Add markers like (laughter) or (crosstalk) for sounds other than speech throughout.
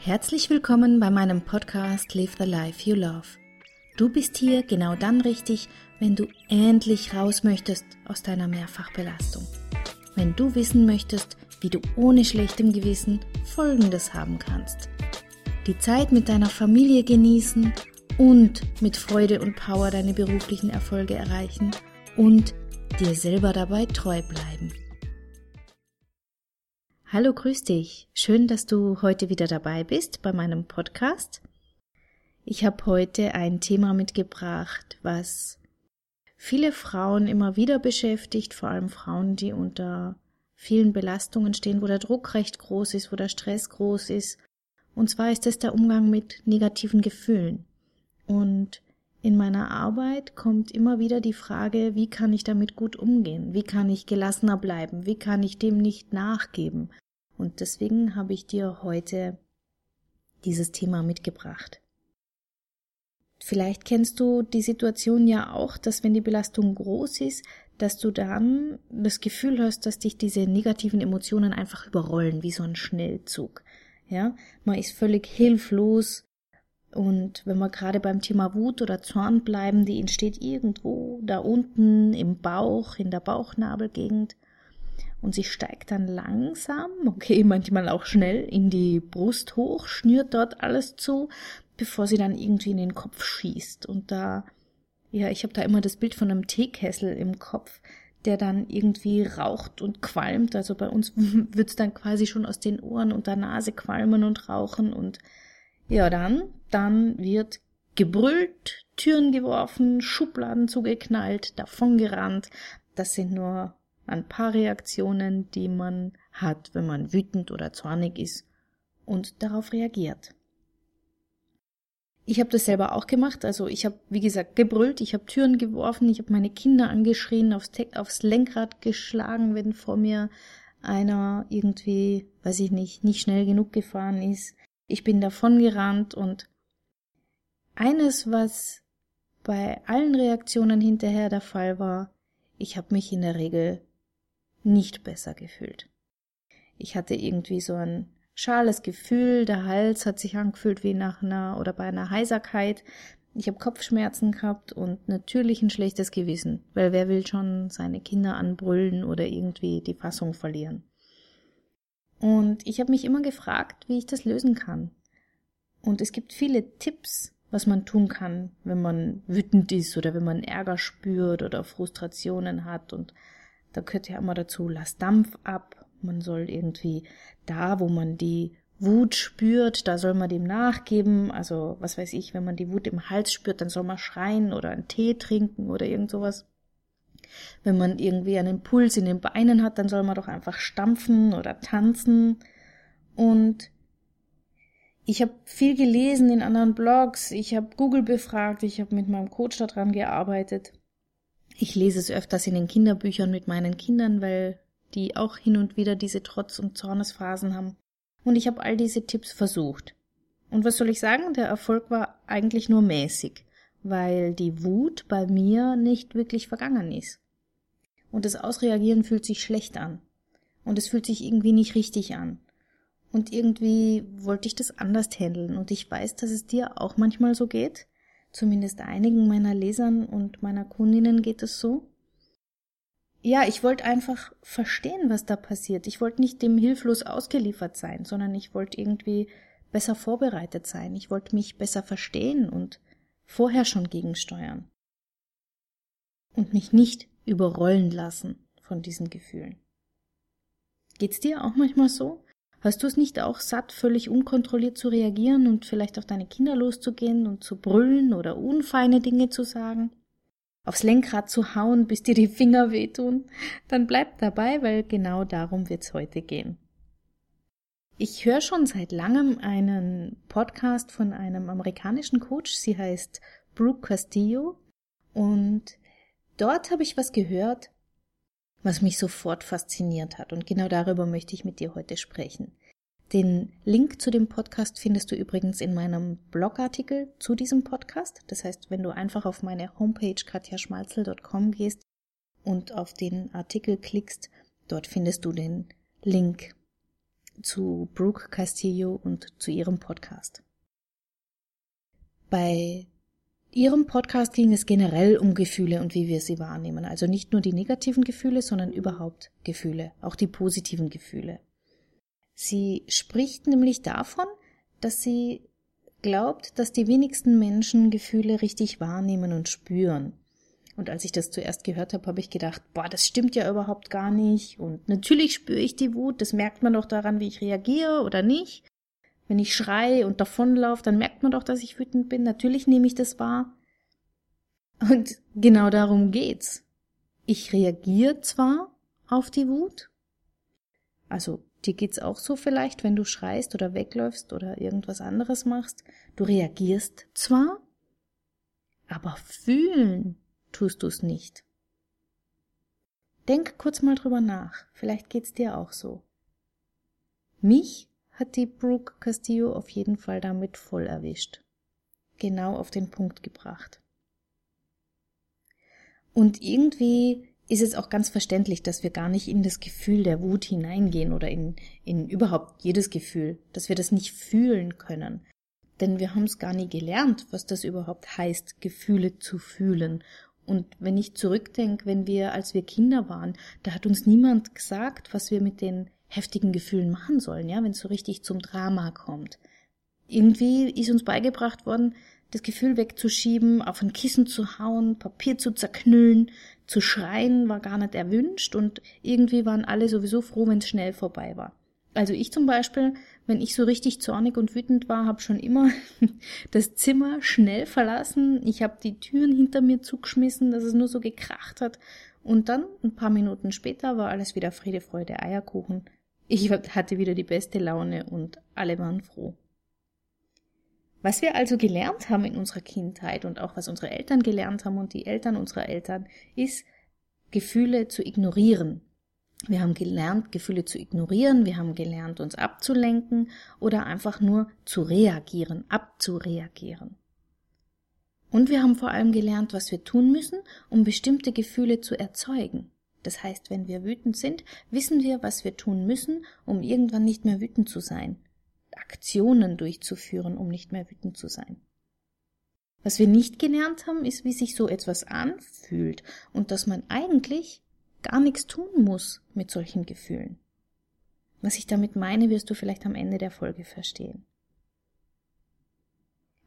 Herzlich willkommen bei meinem Podcast Live the Life You Love. Du bist hier genau dann richtig, wenn du endlich raus möchtest aus deiner Mehrfachbelastung. Wenn du wissen möchtest, wie du ohne schlechtem Gewissen Folgendes haben kannst. Die Zeit mit deiner Familie genießen und mit Freude und Power deine beruflichen Erfolge erreichen und dir selber dabei treu bleiben. Hallo, grüß dich. Schön, dass du heute wieder dabei bist bei meinem Podcast. Ich habe heute ein Thema mitgebracht, was viele Frauen immer wieder beschäftigt, vor allem Frauen, die unter vielen Belastungen stehen, wo der Druck recht groß ist, wo der Stress groß ist. Und zwar ist es der Umgang mit negativen Gefühlen. Und in meiner Arbeit kommt immer wieder die Frage, wie kann ich damit gut umgehen? Wie kann ich gelassener bleiben? Wie kann ich dem nicht nachgeben? Und deswegen habe ich dir heute dieses Thema mitgebracht. Vielleicht kennst du die Situation ja auch, dass wenn die Belastung groß ist, dass du dann das Gefühl hast, dass dich diese negativen Emotionen einfach überrollen, wie so ein Schnellzug. Ja, man ist völlig hilflos, und wenn wir gerade beim Thema Wut oder Zorn bleiben, die entsteht irgendwo da unten im Bauch, in der Bauchnabelgegend. Und sie steigt dann langsam, okay, manchmal auch schnell in die Brust hoch, schnürt dort alles zu, bevor sie dann irgendwie in den Kopf schießt. Und da, ja, ich habe da immer das Bild von einem Teekessel im Kopf, der dann irgendwie raucht und qualmt. Also bei uns (laughs) wird's dann quasi schon aus den Ohren und der Nase qualmen und rauchen und ja, dann, dann wird gebrüllt, Türen geworfen, Schubladen zugeknallt, davongerannt. Das sind nur ein paar Reaktionen, die man hat, wenn man wütend oder zornig ist und darauf reagiert. Ich habe das selber auch gemacht. Also ich habe, wie gesagt, gebrüllt, ich habe Türen geworfen, ich habe meine Kinder angeschrien, aufs, aufs Lenkrad geschlagen, wenn vor mir einer irgendwie, weiß ich nicht, nicht schnell genug gefahren ist. Ich bin davongerannt und eines, was bei allen Reaktionen hinterher der Fall war, ich habe mich in der Regel nicht besser gefühlt. Ich hatte irgendwie so ein schales Gefühl, der Hals hat sich angefühlt wie nach einer oder bei einer Heiserkeit. Ich habe Kopfschmerzen gehabt und natürlich ein schlechtes Gewissen, weil wer will schon seine Kinder anbrüllen oder irgendwie die Fassung verlieren. Und ich habe mich immer gefragt, wie ich das lösen kann. Und es gibt viele Tipps, was man tun kann, wenn man wütend ist oder wenn man Ärger spürt oder Frustrationen hat. Und da gehört ja immer dazu, lass Dampf ab. Man soll irgendwie da, wo man die Wut spürt, da soll man dem nachgeben. Also, was weiß ich, wenn man die Wut im Hals spürt, dann soll man schreien oder einen Tee trinken oder irgend sowas. Wenn man irgendwie einen Impuls in den Beinen hat, dann soll man doch einfach stampfen oder tanzen. Und ich habe viel gelesen in anderen Blogs, ich habe Google befragt, ich habe mit meinem Coach daran gearbeitet. Ich lese es öfters in den Kinderbüchern mit meinen Kindern, weil die auch hin und wieder diese Trotz- und Zornesphasen haben. Und ich habe all diese Tipps versucht. Und was soll ich sagen? Der Erfolg war eigentlich nur mäßig weil die Wut bei mir nicht wirklich vergangen ist. Und das Ausreagieren fühlt sich schlecht an. Und es fühlt sich irgendwie nicht richtig an. Und irgendwie wollte ich das anders handeln. Und ich weiß, dass es dir auch manchmal so geht. Zumindest einigen meiner Lesern und meiner Kundinnen geht es so. Ja, ich wollte einfach verstehen, was da passiert. Ich wollte nicht dem hilflos ausgeliefert sein, sondern ich wollte irgendwie besser vorbereitet sein. Ich wollte mich besser verstehen und vorher schon gegensteuern und mich nicht überrollen lassen von diesen Gefühlen. Geht's dir auch manchmal so? Hast du es nicht auch satt, völlig unkontrolliert zu reagieren und vielleicht auf deine Kinder loszugehen und zu brüllen oder unfeine Dinge zu sagen? Aufs Lenkrad zu hauen, bis dir die Finger wehtun? Dann bleib dabei, weil genau darum wird's heute gehen. Ich höre schon seit langem einen Podcast von einem amerikanischen Coach. Sie heißt Brooke Castillo. Und dort habe ich was gehört, was mich sofort fasziniert hat. Und genau darüber möchte ich mit dir heute sprechen. Den Link zu dem Podcast findest du übrigens in meinem Blogartikel zu diesem Podcast. Das heißt, wenn du einfach auf meine Homepage katjaschmalzel.com gehst und auf den Artikel klickst, dort findest du den Link zu Brooke Castillo und zu ihrem Podcast. Bei ihrem Podcast ging es generell um Gefühle und wie wir sie wahrnehmen. Also nicht nur die negativen Gefühle, sondern überhaupt Gefühle, auch die positiven Gefühle. Sie spricht nämlich davon, dass sie glaubt, dass die wenigsten Menschen Gefühle richtig wahrnehmen und spüren. Und als ich das zuerst gehört habe, habe ich gedacht, boah, das stimmt ja überhaupt gar nicht. Und natürlich spüre ich die Wut, das merkt man doch daran, wie ich reagiere oder nicht. Wenn ich schreie und davonlaufe, dann merkt man doch, dass ich wütend bin. Natürlich nehme ich das wahr. Und genau darum geht's. Ich reagiere zwar auf die Wut, also dir geht's auch so vielleicht, wenn du schreist oder wegläufst oder irgendwas anderes machst. Du reagierst zwar, aber fühlen tust du's nicht. Denk kurz mal drüber nach. Vielleicht geht's dir auch so. Mich hat die Brooke Castillo auf jeden Fall damit voll erwischt. Genau auf den Punkt gebracht. Und irgendwie ist es auch ganz verständlich, dass wir gar nicht in das Gefühl der Wut hineingehen oder in, in überhaupt jedes Gefühl, dass wir das nicht fühlen können. Denn wir haben es gar nie gelernt, was das überhaupt heißt, Gefühle zu fühlen. Und wenn ich zurückdenke, wenn wir, als wir Kinder waren, da hat uns niemand gesagt, was wir mit den heftigen Gefühlen machen sollen, ja, wenn es so richtig zum Drama kommt. Irgendwie ist uns beigebracht worden, das Gefühl wegzuschieben, auf ein Kissen zu hauen, Papier zu zerknüllen, zu schreien war gar nicht erwünscht und irgendwie waren alle sowieso froh, wenn es schnell vorbei war. Also ich zum Beispiel, wenn ich so richtig zornig und wütend war, habe schon immer (laughs) das Zimmer schnell verlassen. Ich habe die Türen hinter mir zugeschmissen, dass es nur so gekracht hat. Und dann, ein paar Minuten später, war alles wieder Friede, Freude, Eierkuchen. Ich hatte wieder die beste Laune und alle waren froh. Was wir also gelernt haben in unserer Kindheit und auch was unsere Eltern gelernt haben und die Eltern unserer Eltern, ist, Gefühle zu ignorieren. Wir haben gelernt, Gefühle zu ignorieren, wir haben gelernt, uns abzulenken oder einfach nur zu reagieren, abzureagieren. Und wir haben vor allem gelernt, was wir tun müssen, um bestimmte Gefühle zu erzeugen. Das heißt, wenn wir wütend sind, wissen wir, was wir tun müssen, um irgendwann nicht mehr wütend zu sein. Aktionen durchzuführen, um nicht mehr wütend zu sein. Was wir nicht gelernt haben, ist, wie sich so etwas anfühlt und dass man eigentlich gar nichts tun muss mit solchen Gefühlen. Was ich damit meine, wirst du vielleicht am Ende der Folge verstehen.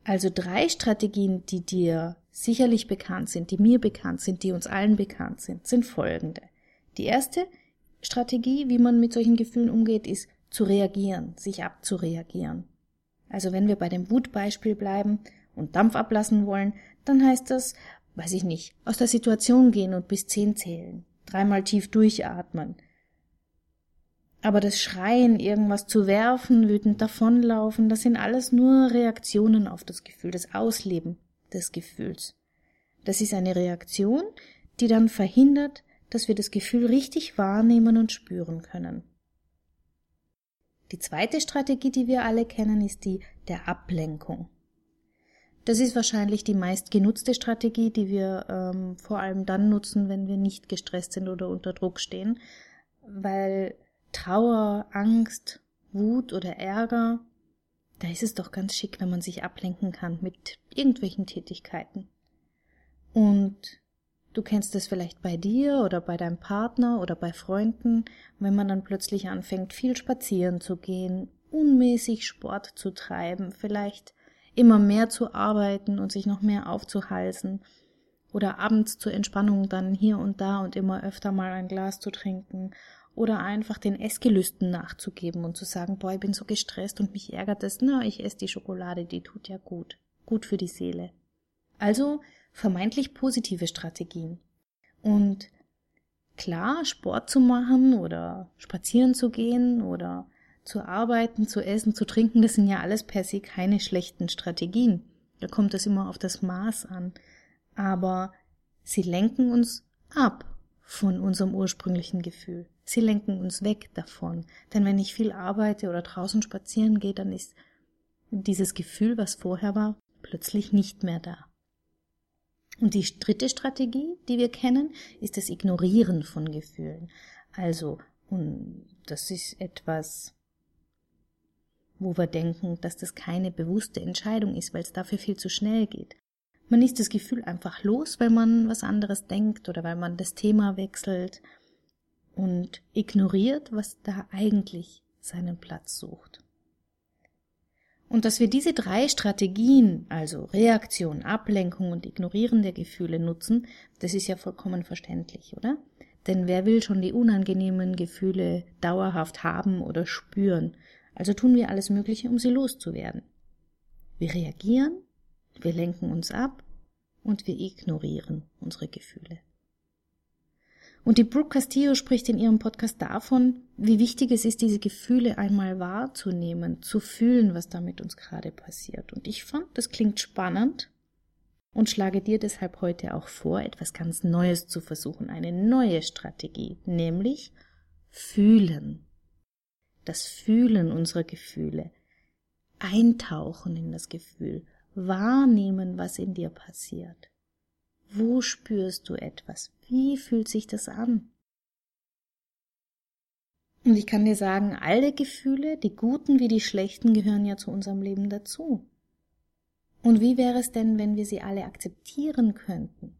Also drei Strategien, die dir sicherlich bekannt sind, die mir bekannt sind, die uns allen bekannt sind, sind folgende. Die erste Strategie, wie man mit solchen Gefühlen umgeht, ist zu reagieren, sich abzureagieren. Also wenn wir bei dem Wutbeispiel bleiben und Dampf ablassen wollen, dann heißt das, weiß ich nicht, aus der Situation gehen und bis zehn zählen, dreimal tief durchatmen. Aber das Schreien, irgendwas zu werfen, wütend davonlaufen, das sind alles nur Reaktionen auf das Gefühl, das Ausleben des Gefühls. Das ist eine Reaktion, die dann verhindert, dass wir das Gefühl richtig wahrnehmen und spüren können. Die zweite Strategie, die wir alle kennen, ist die der Ablenkung. Das ist wahrscheinlich die meist genutzte Strategie, die wir ähm, vor allem dann nutzen, wenn wir nicht gestresst sind oder unter Druck stehen, weil Trauer, Angst, Wut oder Ärger, da ist es doch ganz schick, wenn man sich ablenken kann mit irgendwelchen Tätigkeiten. Und Du kennst es vielleicht bei dir oder bei deinem Partner oder bei Freunden, wenn man dann plötzlich anfängt, viel spazieren zu gehen, unmäßig Sport zu treiben, vielleicht immer mehr zu arbeiten und sich noch mehr aufzuhalsen oder abends zur Entspannung dann hier und da und immer öfter mal ein Glas zu trinken oder einfach den Essgelüsten nachzugeben und zu sagen, boah, ich bin so gestresst und mich ärgert es, na, ich esse die Schokolade, die tut ja gut, gut für die Seele. Also vermeintlich positive Strategien. Und klar, Sport zu machen oder spazieren zu gehen oder zu arbeiten, zu essen, zu trinken, das sind ja alles per se keine schlechten Strategien. Da kommt es immer auf das Maß an. Aber sie lenken uns ab von unserem ursprünglichen Gefühl. Sie lenken uns weg davon. Denn wenn ich viel arbeite oder draußen spazieren gehe, dann ist dieses Gefühl, was vorher war, plötzlich nicht mehr da. Und die dritte Strategie, die wir kennen, ist das Ignorieren von Gefühlen. Also, und das ist etwas wo wir denken, dass das keine bewusste Entscheidung ist, weil es dafür viel zu schnell geht. Man ist das Gefühl einfach los, weil man was anderes denkt oder weil man das Thema wechselt und ignoriert, was da eigentlich seinen Platz sucht. Und dass wir diese drei Strategien, also Reaktion, Ablenkung und Ignorieren der Gefühle nutzen, das ist ja vollkommen verständlich, oder? Denn wer will schon die unangenehmen Gefühle dauerhaft haben oder spüren? Also tun wir alles Mögliche, um sie loszuwerden. Wir reagieren, wir lenken uns ab und wir ignorieren unsere Gefühle. Und die Brooke Castillo spricht in ihrem Podcast davon, wie wichtig es ist, diese Gefühle einmal wahrzunehmen, zu fühlen, was da mit uns gerade passiert. Und ich fand, das klingt spannend und schlage dir deshalb heute auch vor, etwas ganz Neues zu versuchen, eine neue Strategie, nämlich fühlen. Das Fühlen unserer Gefühle, eintauchen in das Gefühl, wahrnehmen, was in dir passiert. Wo spürst du etwas? Wie fühlt sich das an? Und ich kann dir sagen, alle Gefühle, die guten wie die schlechten, gehören ja zu unserem Leben dazu. Und wie wäre es denn, wenn wir sie alle akzeptieren könnten?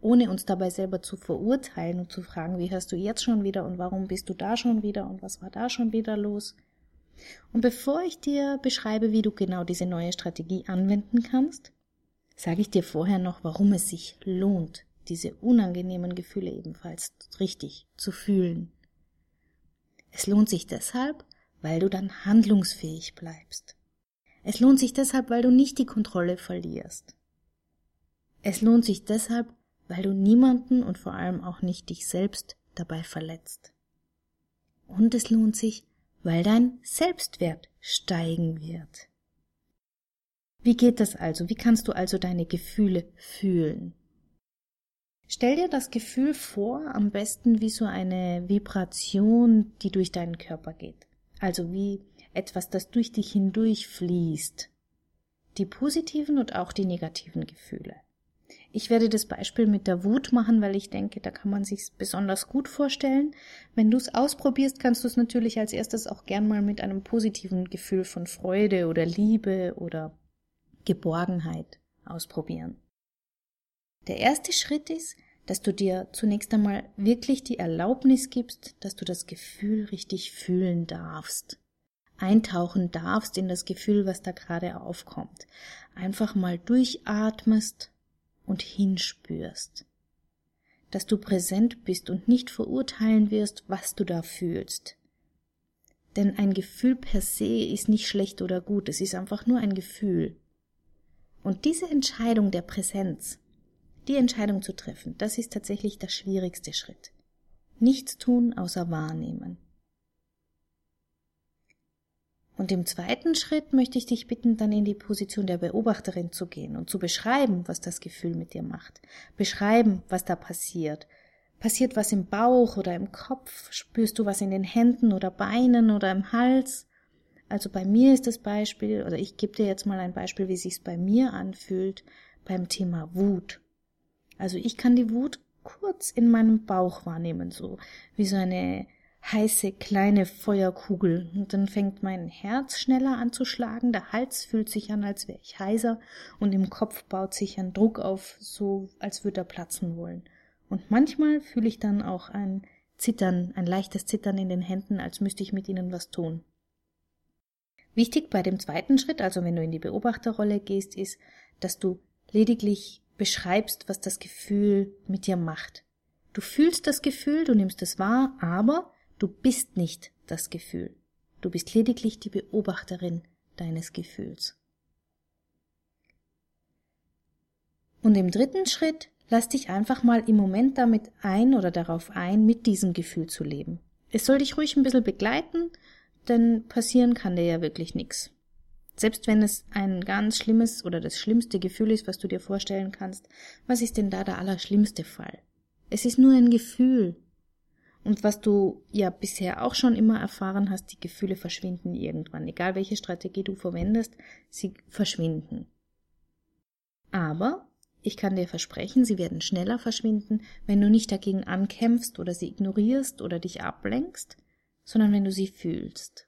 Ohne uns dabei selber zu verurteilen und zu fragen, wie hörst du jetzt schon wieder und warum bist du da schon wieder und was war da schon wieder los? Und bevor ich dir beschreibe, wie du genau diese neue Strategie anwenden kannst, sage ich dir vorher noch, warum es sich lohnt, diese unangenehmen Gefühle ebenfalls richtig zu fühlen. Es lohnt sich deshalb, weil du dann handlungsfähig bleibst. Es lohnt sich deshalb, weil du nicht die Kontrolle verlierst. Es lohnt sich deshalb, weil du niemanden und vor allem auch nicht dich selbst dabei verletzt. Und es lohnt sich, weil dein Selbstwert steigen wird. Wie geht das also? Wie kannst du also deine Gefühle fühlen? Stell dir das Gefühl vor, am besten wie so eine Vibration, die durch deinen Körper geht. Also wie etwas, das durch dich hindurch fließt. Die positiven und auch die negativen Gefühle. Ich werde das Beispiel mit der Wut machen, weil ich denke, da kann man sich besonders gut vorstellen. Wenn du es ausprobierst, kannst du es natürlich als erstes auch gern mal mit einem positiven Gefühl von Freude oder Liebe oder Geborgenheit ausprobieren. Der erste Schritt ist, dass du dir zunächst einmal wirklich die Erlaubnis gibst, dass du das Gefühl richtig fühlen darfst. Eintauchen darfst in das Gefühl, was da gerade aufkommt. Einfach mal durchatmest und hinspürst. Dass du präsent bist und nicht verurteilen wirst, was du da fühlst. Denn ein Gefühl per se ist nicht schlecht oder gut, es ist einfach nur ein Gefühl. Und diese Entscheidung der Präsenz, die Entscheidung zu treffen, das ist tatsächlich der schwierigste Schritt. Nichts tun außer wahrnehmen. Und im zweiten Schritt möchte ich dich bitten, dann in die Position der Beobachterin zu gehen und zu beschreiben, was das Gefühl mit dir macht. Beschreiben, was da passiert. Passiert was im Bauch oder im Kopf? Spürst du was in den Händen oder Beinen oder im Hals? Also bei mir ist das Beispiel, oder ich gebe dir jetzt mal ein Beispiel, wie sich's bei mir anfühlt, beim Thema Wut. Also ich kann die Wut kurz in meinem Bauch wahrnehmen, so wie so eine heiße kleine Feuerkugel. Und dann fängt mein Herz schneller an zu schlagen, der Hals fühlt sich an, als wäre ich heiser, und im Kopf baut sich ein Druck auf, so als würde er platzen wollen. Und manchmal fühle ich dann auch ein Zittern, ein leichtes Zittern in den Händen, als müsste ich mit ihnen was tun. Wichtig bei dem zweiten Schritt, also wenn du in die Beobachterrolle gehst, ist, dass du lediglich beschreibst, was das Gefühl mit dir macht. Du fühlst das Gefühl, du nimmst es wahr, aber du bist nicht das Gefühl. Du bist lediglich die Beobachterin deines Gefühls. Und im dritten Schritt lass dich einfach mal im Moment damit ein oder darauf ein, mit diesem Gefühl zu leben. Es soll dich ruhig ein bisschen begleiten, denn passieren kann dir ja wirklich nichts. Selbst wenn es ein ganz schlimmes oder das schlimmste Gefühl ist, was du dir vorstellen kannst, was ist denn da der allerschlimmste Fall? Es ist nur ein Gefühl. Und was du ja bisher auch schon immer erfahren hast, die Gefühle verschwinden irgendwann. Egal welche Strategie du verwendest, sie verschwinden. Aber ich kann dir versprechen, sie werden schneller verschwinden, wenn du nicht dagegen ankämpfst oder sie ignorierst oder dich ablenkst, sondern wenn du sie fühlst.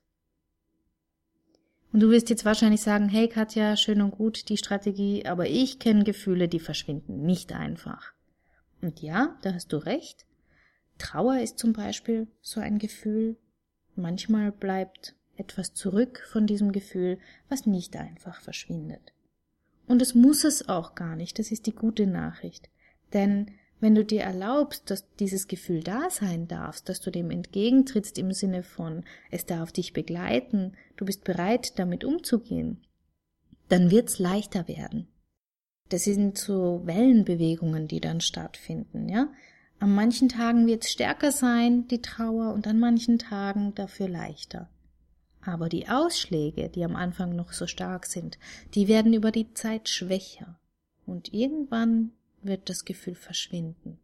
Und du wirst jetzt wahrscheinlich sagen, hey Katja, schön und gut die Strategie, aber ich kenne Gefühle, die verschwinden nicht einfach. Und ja, da hast du recht. Trauer ist zum Beispiel so ein Gefühl. Manchmal bleibt etwas zurück von diesem Gefühl, was nicht einfach verschwindet. Und es muss es auch gar nicht, das ist die gute Nachricht. Denn wenn du dir erlaubst, dass dieses Gefühl da sein darf, dass du dem entgegentrittst im Sinne von, es darf dich begleiten, du bist bereit, damit umzugehen, dann wird's leichter werden. Das sind so Wellenbewegungen, die dann stattfinden, ja. An manchen Tagen wird's stärker sein, die Trauer, und an manchen Tagen dafür leichter. Aber die Ausschläge, die am Anfang noch so stark sind, die werden über die Zeit schwächer. Und irgendwann wird das Gefühl verschwinden.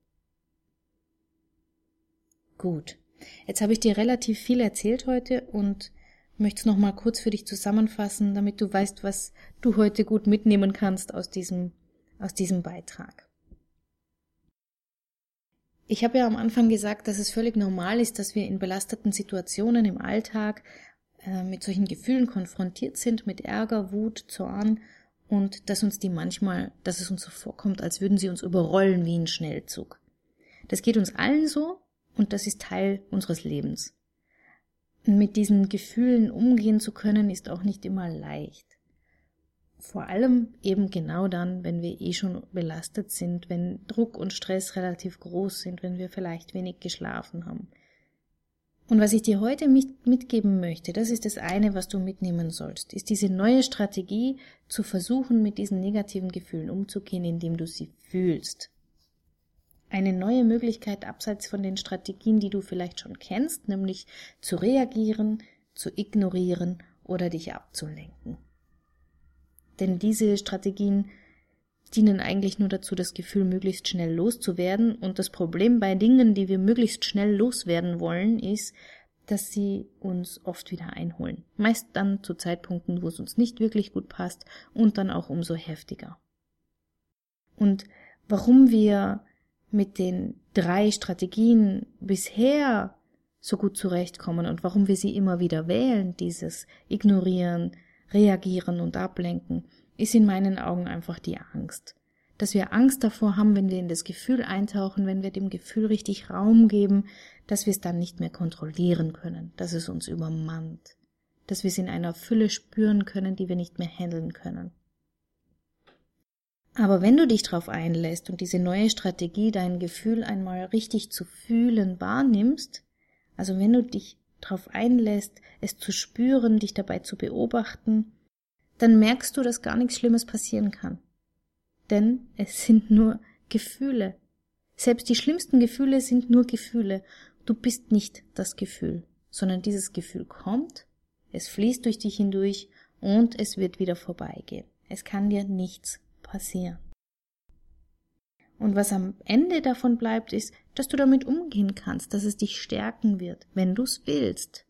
Gut. Jetzt habe ich dir relativ viel erzählt heute und möchte es nochmal kurz für dich zusammenfassen, damit du weißt, was du heute gut mitnehmen kannst aus diesem, aus diesem Beitrag. Ich habe ja am Anfang gesagt, dass es völlig normal ist, dass wir in belasteten Situationen im Alltag äh, mit solchen Gefühlen konfrontiert sind, mit Ärger, Wut, Zorn und dass uns die manchmal, dass es uns so vorkommt, als würden sie uns überrollen wie ein Schnellzug. Das geht uns allen so und das ist Teil unseres Lebens. Mit diesen Gefühlen umgehen zu können, ist auch nicht immer leicht. Vor allem eben genau dann, wenn wir eh schon belastet sind, wenn Druck und Stress relativ groß sind, wenn wir vielleicht wenig geschlafen haben, und was ich dir heute mitgeben möchte, das ist das eine, was du mitnehmen sollst, ist diese neue Strategie zu versuchen, mit diesen negativen Gefühlen umzugehen, indem du sie fühlst. Eine neue Möglichkeit abseits von den Strategien, die du vielleicht schon kennst, nämlich zu reagieren, zu ignorieren oder dich abzulenken. Denn diese Strategien dienen eigentlich nur dazu, das Gefühl möglichst schnell loszuwerden. Und das Problem bei Dingen, die wir möglichst schnell loswerden wollen, ist, dass sie uns oft wieder einholen. Meist dann zu Zeitpunkten, wo es uns nicht wirklich gut passt und dann auch umso heftiger. Und warum wir mit den drei Strategien bisher so gut zurechtkommen und warum wir sie immer wieder wählen, dieses Ignorieren, Reagieren und Ablenken, ist in meinen Augen einfach die Angst. Dass wir Angst davor haben, wenn wir in das Gefühl eintauchen, wenn wir dem Gefühl richtig Raum geben, dass wir es dann nicht mehr kontrollieren können, dass es uns übermannt, dass wir es in einer Fülle spüren können, die wir nicht mehr handeln können. Aber wenn du dich darauf einlässt und diese neue Strategie, dein Gefühl einmal richtig zu fühlen, wahrnimmst, also wenn du dich darauf einlässt, es zu spüren, dich dabei zu beobachten, dann merkst du, dass gar nichts Schlimmes passieren kann. Denn es sind nur Gefühle. Selbst die schlimmsten Gefühle sind nur Gefühle. Du bist nicht das Gefühl, sondern dieses Gefühl kommt, es fließt durch dich hindurch und es wird wieder vorbeigehen. Es kann dir nichts passieren. Und was am Ende davon bleibt, ist, dass du damit umgehen kannst, dass es dich stärken wird, wenn du es willst.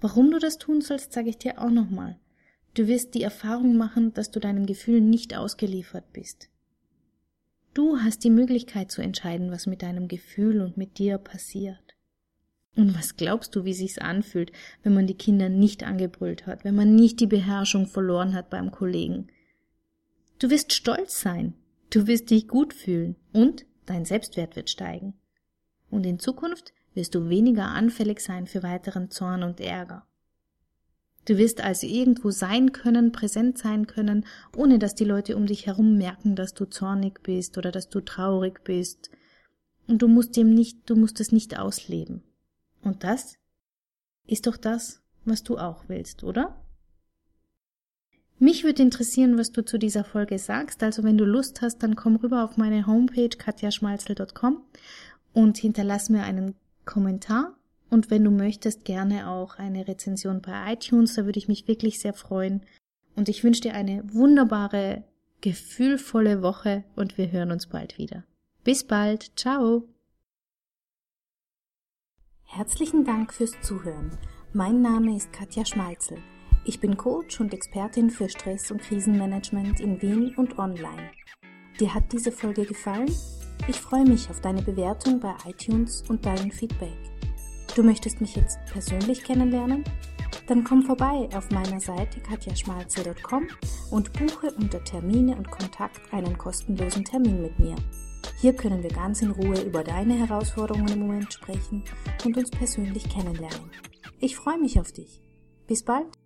Warum du das tun sollst, sage ich dir auch nochmal. Du wirst die Erfahrung machen, dass du deinen Gefühlen nicht ausgeliefert bist. Du hast die Möglichkeit zu entscheiden, was mit deinem Gefühl und mit dir passiert. Und was glaubst du, wie sich's anfühlt, wenn man die Kinder nicht angebrüllt hat, wenn man nicht die Beherrschung verloren hat beim Kollegen? Du wirst stolz sein, du wirst dich gut fühlen und dein Selbstwert wird steigen. Und in Zukunft wirst du weniger anfällig sein für weiteren Zorn und Ärger. Du wirst also irgendwo sein können, präsent sein können, ohne dass die Leute um dich herum merken, dass du zornig bist oder dass du traurig bist. Und du musst dem nicht, du musst es nicht ausleben. Und das ist doch das, was du auch willst, oder? Mich würde interessieren, was du zu dieser Folge sagst. Also wenn du Lust hast, dann komm rüber auf meine Homepage katjaschmalzel.com und hinterlass mir einen Kommentar und wenn du möchtest, gerne auch eine Rezension bei iTunes, da würde ich mich wirklich sehr freuen. Und ich wünsche dir eine wunderbare, gefühlvolle Woche und wir hören uns bald wieder. Bis bald, ciao! Herzlichen Dank fürs Zuhören. Mein Name ist Katja Schmalzel. Ich bin Coach und Expertin für Stress- und Krisenmanagement in Wien und online. Dir hat diese Folge gefallen? Ich freue mich auf deine Bewertung bei iTunes und dein Feedback. Du möchtest mich jetzt persönlich kennenlernen? Dann komm vorbei auf meiner Seite katjaschmalze.com und buche unter Termine und Kontakt einen kostenlosen Termin mit mir. Hier können wir ganz in Ruhe über deine Herausforderungen im Moment sprechen und uns persönlich kennenlernen. Ich freue mich auf dich. Bis bald!